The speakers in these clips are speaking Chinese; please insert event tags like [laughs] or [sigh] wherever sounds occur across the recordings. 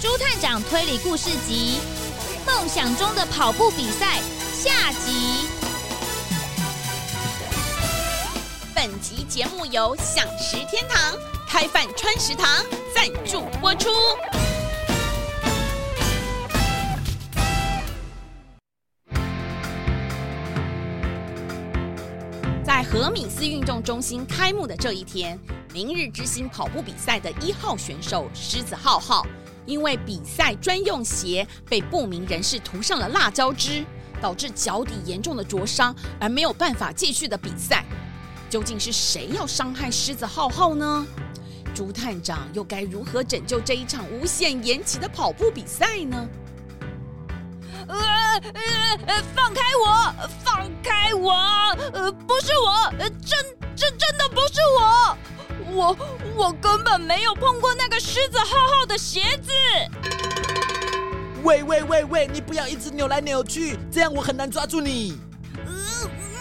朱探长推理故事集《梦想中的跑步比赛》下集。本集节目由享食天堂开饭川食堂赞助播出。在何米斯运动中心开幕的这一天，明日之星跑步比赛的一号选手狮子浩浩，因为比赛专用鞋被不明人士涂上了辣椒汁，导致脚底严重的灼伤，而没有办法继续的比赛。究竟是谁要伤害狮子浩浩呢？朱探长又该如何拯救这一场无限延期的跑步比赛呢？放开我！放开我！呃，不是我，真真真的不是我，我我根本没有碰过那个狮子浩浩的鞋子。喂喂喂喂，你不要一直扭来扭去，这样我很难抓住你。呃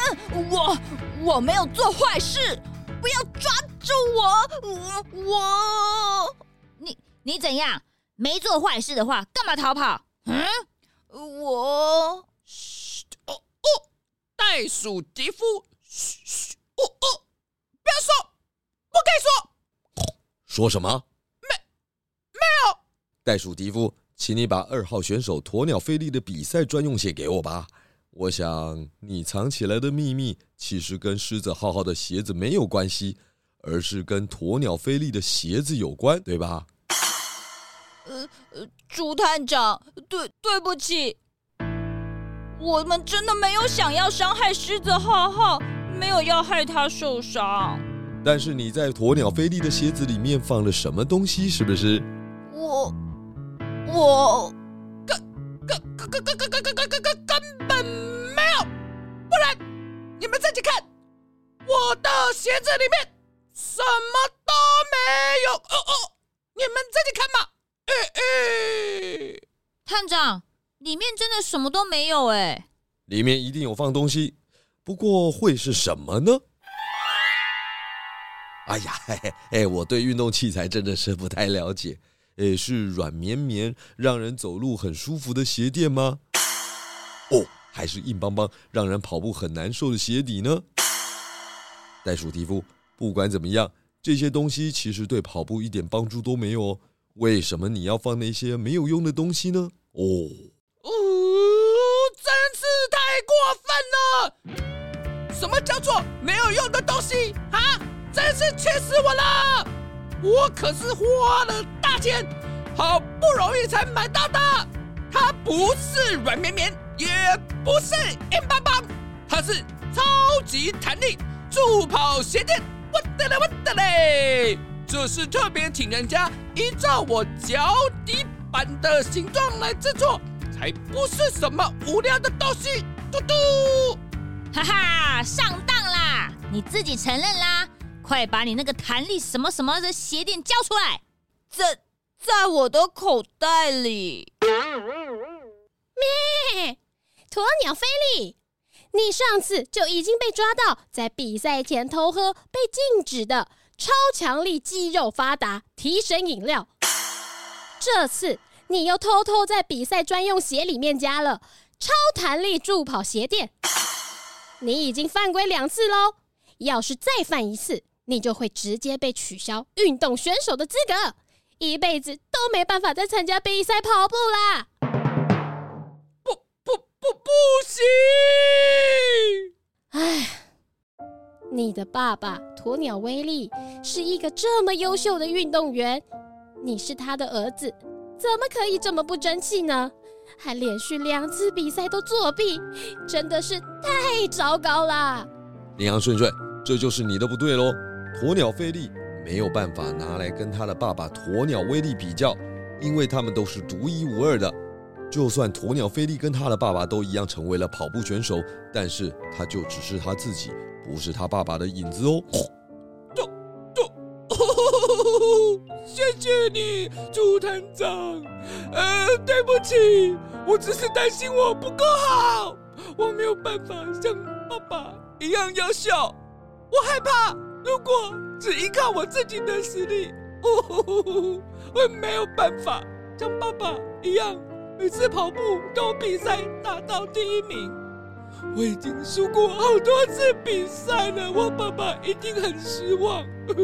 呃，我我没有做坏事，不要抓住我！我我，你你怎样？没做坏事的话，干嘛逃跑？嗯？我，嘘哦哦，袋鼠迪夫，嘘嘘哦哦，不要说，不可以说。说什么？没，没有。袋鼠迪夫，请你把二号选手鸵鸟菲利的比赛专用鞋给我吧。我想你藏起来的秘密，其实跟狮子浩浩的鞋子没有关系，而是跟鸵鸟菲利的鞋子有关，对吧？呃呃，猪探长，对对不起，我们真的没有想要伤害狮子浩浩，没有要害他受伤。但是你在鸵鸟菲利的鞋子里面放了什么东西？是不是？我我根根根根根根根根根根根本没有，不然你们自己看，我的鞋子里面什么都没有。哦哦，你们自己看嘛。哎哎，探长，里面真的什么都没有哎。里面一定有放东西，不过会是什么呢？哎呀，嘿嘿，哎，我对运动器材真的是不太了解。哎，是软绵绵、让人走路很舒服的鞋垫吗？哦，还是硬邦邦、让人跑步很难受的鞋底呢？袋鼠迪夫，不管怎么样，这些东西其实对跑步一点帮助都没有哦。为什么你要放那些没有用的东西呢？哦，哦，真是太过分了！什么叫做没有用的东西啊？真是气死我了！我可是花了大钱，好不容易才买到的。它不是软绵绵，也不是硬邦邦，它是超级弹力助跑鞋垫。我的嘞，我的嘞！这是特别请人家依照我脚底板的形状来制作，才不是什么无聊的东西。嘟嘟，哈哈，上当啦！你自己承认啦！快把你那个弹力什么什么的鞋垫交出来！在在我的口袋里。咩，鸵鸟菲利，你上次就已经被抓到在比赛前偷喝被禁止的。超强力肌肉发达提神饮料，这次你又偷偷在比赛专用鞋里面加了超弹力助跑鞋垫，你已经犯规两次喽！要是再犯一次，你就会直接被取消运动选手的资格，一辈子都没办法再参加比赛跑步啦！不不不不行！唉。你的爸爸鸵鸟威利是一个这么优秀的运动员，你是他的儿子，怎么可以这么不争气呢？还连续两次比赛都作弊，真的是太糟糕了。羚羊顺顺，这就是你的不对喽。鸵鸟菲利没有办法拿来跟他的爸爸鸵鸟威利比较，因为他们都是独一无二的。就算鸵鸟菲利跟他的爸爸都一样成为了跑步选手，但是他就只是他自己。不是他爸爸的影子哦。谢谢你，猪探长。呃，对不起，我只是担心我不够好，我没有办法像爸爸一样优秀。我害怕，如果只依靠我自己的实力，我没有办法像爸爸一样，每次跑步都比赛拿到第一名。我已经输过好多次比赛了，我爸爸一定很失望。[laughs]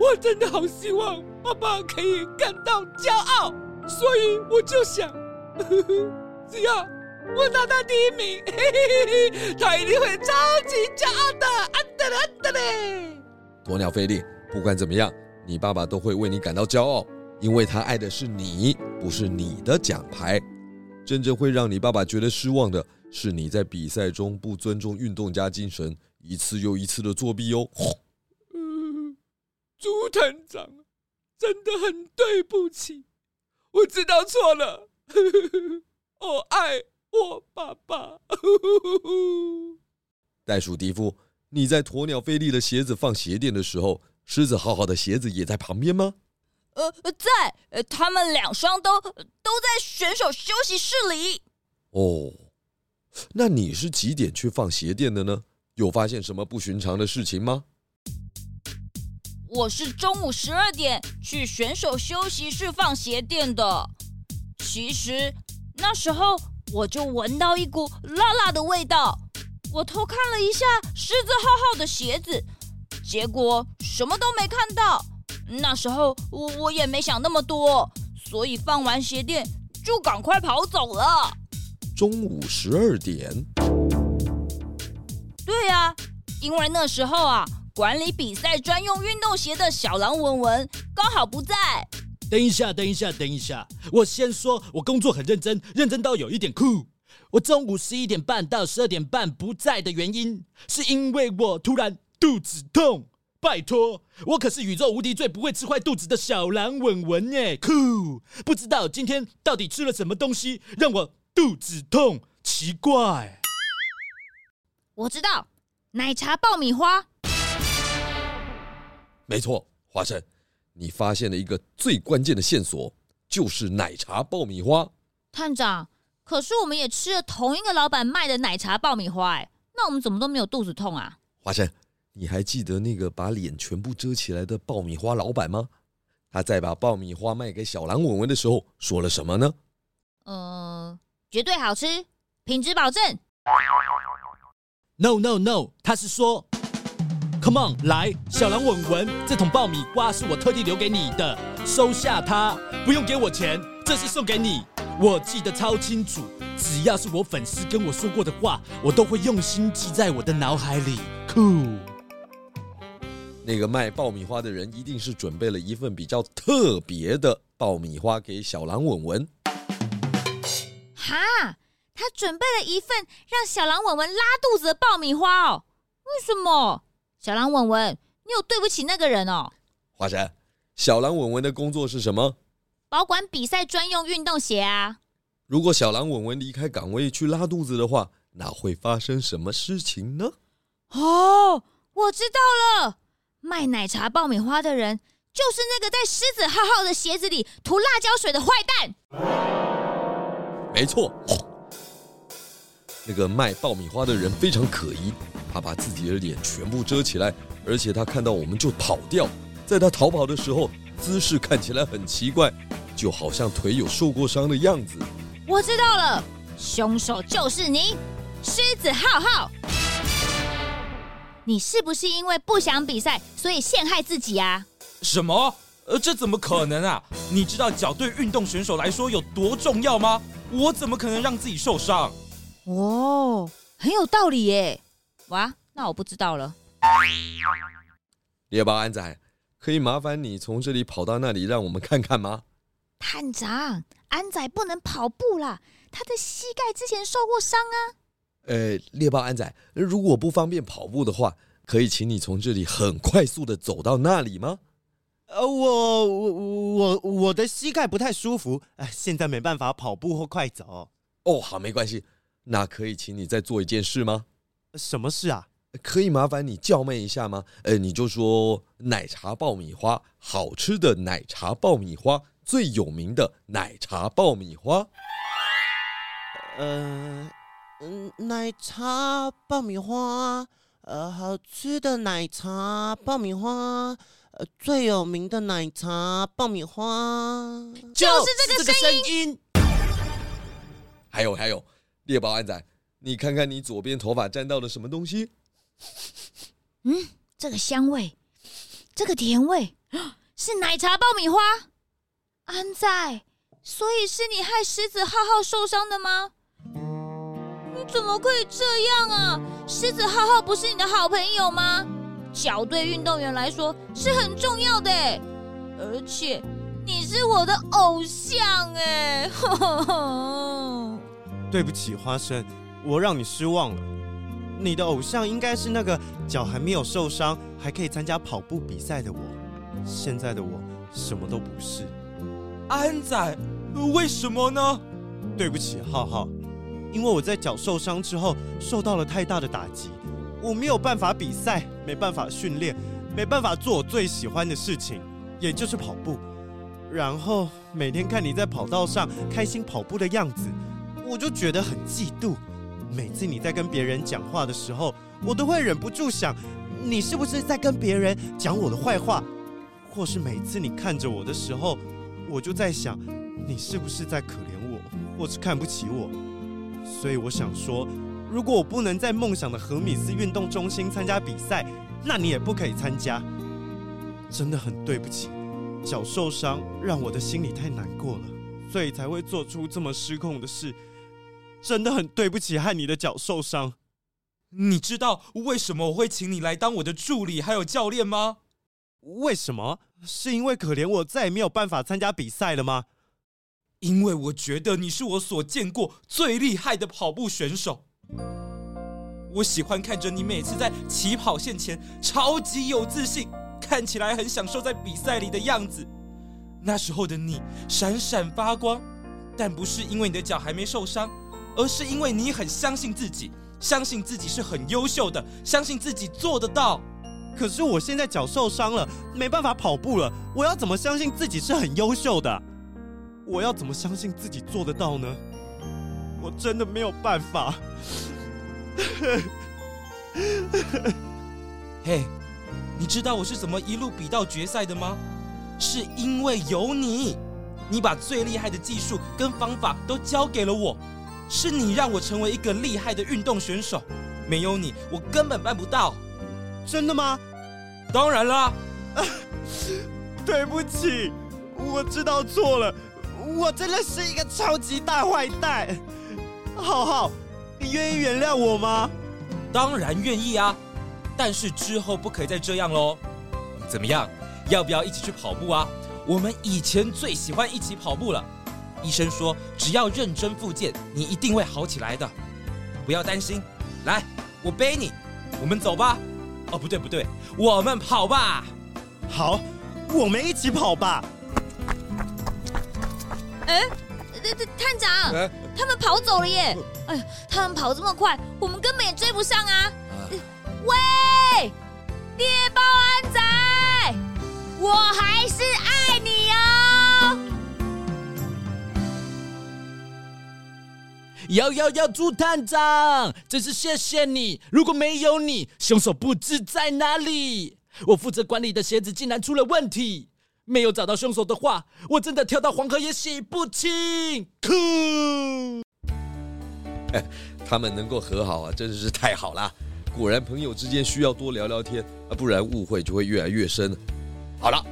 我真的好希望爸爸可以感到骄傲，所以我就想，[laughs] 只要我拿到第一名，嘿嘿嘿他一定会超级骄傲的。安德嘞，安德嘞！鸵鸟菲力，不管怎么样，你爸爸都会为你感到骄傲，因为他爱的是你，不是你的奖牌。真正会让你爸爸觉得失望的是你在比赛中不尊重运动家精神，一次又一次的作弊哦。嗯，朱团长，真的很对不起，我知道错了。我 [laughs] 爱我爸爸。[laughs] 袋鼠迪夫，你在鸵鸟菲力的鞋子放鞋垫的时候，狮子浩浩的鞋子也在旁边吗？呃，在，呃，他们两双都都在选手休息室里。哦，那你是几点去放鞋垫的呢？有发现什么不寻常的事情吗？我是中午十二点去选手休息室放鞋垫的。其实那时候我就闻到一股辣辣的味道，我偷看了一下狮子浩浩的鞋子，结果什么都没看到。那时候我我也没想那么多，所以放完鞋垫就赶快跑走了。中午十二点。对呀，因为那时候啊，管理比赛专用运动鞋的小狼文文刚好不在。等一下，等一下，等一下，我先说，我工作很认真，认真到有一点酷。我中午十一点半到十二点半不在的原因，是因为我突然肚子痛。拜托，我可是宇宙无敌最不会吃坏肚子的小蓝文文耶！酷，不知道今天到底吃了什么东西让我肚子痛？奇怪。我知道，奶茶爆米花。没错，华生，你发现了一个最关键的线索，就是奶茶爆米花。探长，可是我们也吃了同一个老板卖的奶茶爆米花，哎，那我们怎么都没有肚子痛啊？华生。你还记得那个把脸全部遮起来的爆米花老板吗？他在把爆米花卖给小狼文文的时候说了什么呢？呃，绝对好吃，品质保证。No no no，他是说，Come on，来，小狼文文，这桶爆米花是我特地留给你的，收下它，不用给我钱，这是送给你。我记得超清楚，只要是我粉丝跟我说过的话，我都会用心记在我的脑海里。Cool。那个卖爆米花的人一定是准备了一份比较特别的爆米花给小狼文文。哈，他准备了一份让小狼文文拉肚子的爆米花哦？为什么？小狼文文，你有对不起那个人哦？花生，小狼文文的工作是什么？保管比赛专用运动鞋啊。如果小狼文文离开岗位去拉肚子的话，那会发生什么事情呢？哦，我知道了。卖奶茶爆米花的人，就是那个在狮子浩浩的鞋子里涂辣椒水的坏蛋。没错，那个卖爆米花的人非常可疑，他把自己的脸全部遮起来，而且他看到我们就跑掉。在他逃跑的时候，姿势看起来很奇怪，就好像腿有受过伤的样子。我知道了，凶手就是你，狮子浩浩。你是不是因为不想比赛，所以陷害自己啊？什么？呃，这怎么可能啊？你知道脚对运动选手来说有多重要吗？我怎么可能让自己受伤？哦，很有道理耶！哇，那我不知道了。猎豹安仔，可以麻烦你从这里跑到那里，让我们看看吗？探长，安仔不能跑步啦，他的膝盖之前受过伤啊。呃，猎豹安仔，如果不方便跑步的话，可以请你从这里很快速的走到那里吗？呃，我我我我的膝盖不太舒服，哎，现在没办法跑步或快走。哦，好，没关系。那可以请你再做一件事吗？什么事啊？可以麻烦你叫卖一下吗？呃，你就说奶茶爆米花，好吃的奶茶爆米花，最有名的奶茶爆米花。呃。嗯，奶茶爆米花，呃，好吃的奶茶爆米花，呃，最有名的奶茶爆米花，就是这个声音。音还有还有，猎豹安仔，你看看你左边头发沾到了什么东西？嗯，这个香味，这个甜味，是奶茶爆米花。安仔，所以是你害狮子浩浩受伤的吗？你怎么可以这样啊？狮子浩浩不是你的好朋友吗？脚对运动员来说是很重要的，而且你是我的偶像哎！[laughs] 对不起，花生，我让你失望了。你的偶像应该是那个脚还没有受伤，还可以参加跑步比赛的我。现在的我什么都不是。安仔，为什么呢？对不起，浩浩，因为我在脚受伤之后受到了太大的打击。我没有办法比赛，没办法训练，没办法做我最喜欢的事情，也就是跑步。然后每天看你在跑道上开心跑步的样子，我就觉得很嫉妒。每次你在跟别人讲话的时候，我都会忍不住想，你是不是在跟别人讲我的坏话？或是每次你看着我的时候，我就在想，你是不是在可怜我，或是看不起我？所以我想说。如果我不能在梦想的荷米斯运动中心参加比赛，那你也不可以参加。真的很对不起，脚受伤让我的心里太难过了，所以才会做出这么失控的事。真的很对不起，害你的脚受伤。你知道为什么我会请你来当我的助理还有教练吗？为什么？是因为可怜我再也没有办法参加比赛了吗？因为我觉得你是我所见过最厉害的跑步选手。我喜欢看着你每次在起跑线前超级有自信，看起来很享受在比赛里的样子。那时候的你闪闪发光，但不是因为你的脚还没受伤，而是因为你很相信自己，相信自己是很优秀的，相信自己做得到。可是我现在脚受伤了，没办法跑步了，我要怎么相信自己是很优秀的？我要怎么相信自己做得到呢？我真的没有办法。[laughs] 嘿，你知道我是怎么一路比到决赛的吗？是因为有你，你把最厉害的技术跟方法都交给了我，是你让我成为一个厉害的运动选手。没有你，我根本办不到。真的吗？当然啦。[laughs] 对不起，我知道错了，我真的是一个超级大坏蛋。浩浩，你愿意原谅我吗？当然愿意啊，但是之后不可以再这样喽。怎么样？要不要一起去跑步啊？我们以前最喜欢一起跑步了。医生说，只要认真复健，你一定会好起来的。不要担心，来，我背你，我们走吧。哦，不对不对，我们跑吧。好，我们一起跑吧。哎。探长，欸、他们跑走了耶！哎呀，他们跑这么快，我们根本也追不上啊！啊喂，猎豹安仔，我还是爱你哦！要要要，朱探长，真是谢谢你！如果没有你，凶手不知在哪里。我负责管理的鞋子竟然出了问题。没有找到凶手的话，我真的跳到黄河也洗不清。哭！他们能够和好啊，真的是太好了。果然朋友之间需要多聊聊天啊，不然误会就会越来越深。好了，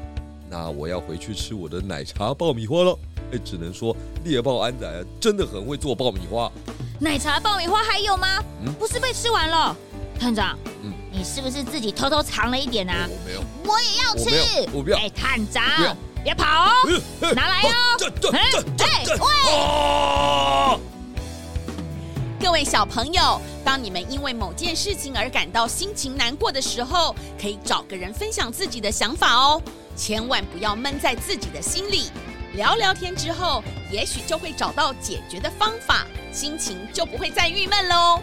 那我要回去吃我的奶茶爆米花了。哎，只能说猎豹安仔真的很会做爆米花。奶茶爆米花还有吗？嗯，不是被吃完了。探长，嗯，你是不是自己偷偷藏了一点啊？我没有，我也要吃。我不要。哎，探长，别跑哦，拿来哦。各位小朋友，当你们因为某件事情而感到心情难过的时候，可以找个人分享自己的想法哦，千万不要闷在自己的心里。聊聊天之后，也许就会找到解决的方法，心情就不会再郁闷喽。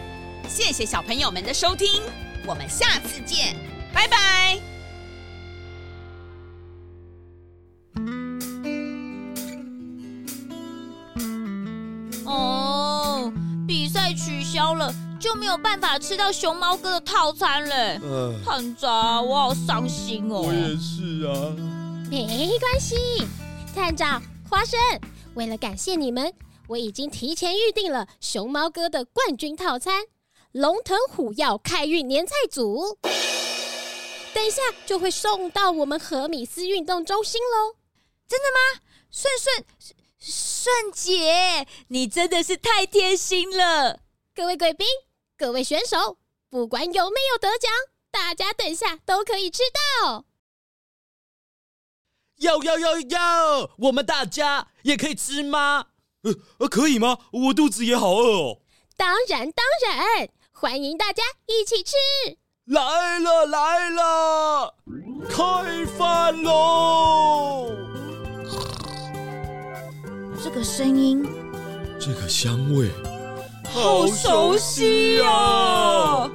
谢谢小朋友们的收听，我们下次见，拜拜。哦，比赛取消了，就没有办法吃到熊猫哥的套餐嘞。呃，探长，我好伤心哦。我也是啊。没关系，探长花生，为了感谢你们，我已经提前预定了熊猫哥的冠军套餐——龙腾虎跃开运年菜组。等一下就会送到我们和米斯运动中心喽。真的吗？顺顺顺姐，你真的是太贴心了！各位贵宾，各位选手，不管有没有得奖，大家等下都可以吃到。要要要要！我们大家也可以吃吗？呃呃，可以吗？我肚子也好饿哦。当然当然，欢迎大家一起吃。来了来了，开饭喽！这个声音，这个香味，好熟悉啊！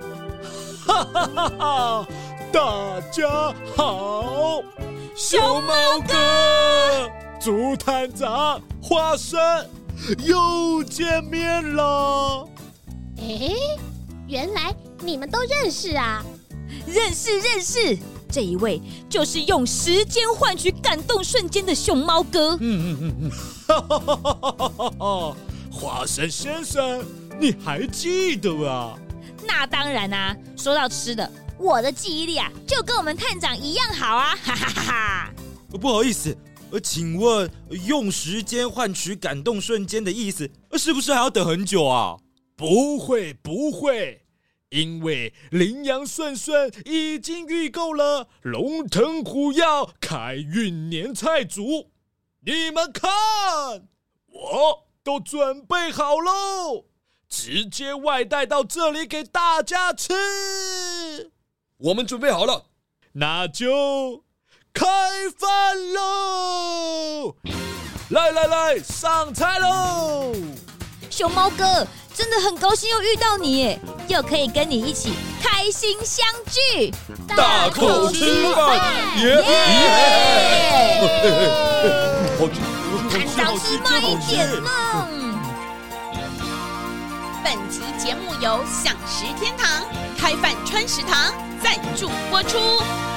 哈哈哈哈！大家好，熊猫哥、猪探长、花生又见面了。哎，原来你们都认识啊！认识认识，这一位就是用时间换取感动瞬间的熊猫哥。嗯嗯嗯嗯，哈哈哈哈哈哈！花生先生，你还记得啊？那当然啊！说到吃的，我的记忆力啊，就跟我们探长一样好啊！哈哈哈哈！不好意思，呃，请问用时间换取感动瞬间的意思，是不是还要等很久啊？不会不会，因为羚羊顺顺已经预购了龙腾虎跃开运年菜组，你们看，我都准备好喽，直接外带到这里给大家吃。我们准备好了，那就开饭喽！来来来，上菜喽！熊猫哥。真的很高兴又遇到你耶，又可以跟你一起开心相聚，大口吃饭，耶！探长吃慢一点呢。本集节目由享食天堂开饭川食堂赞助播出。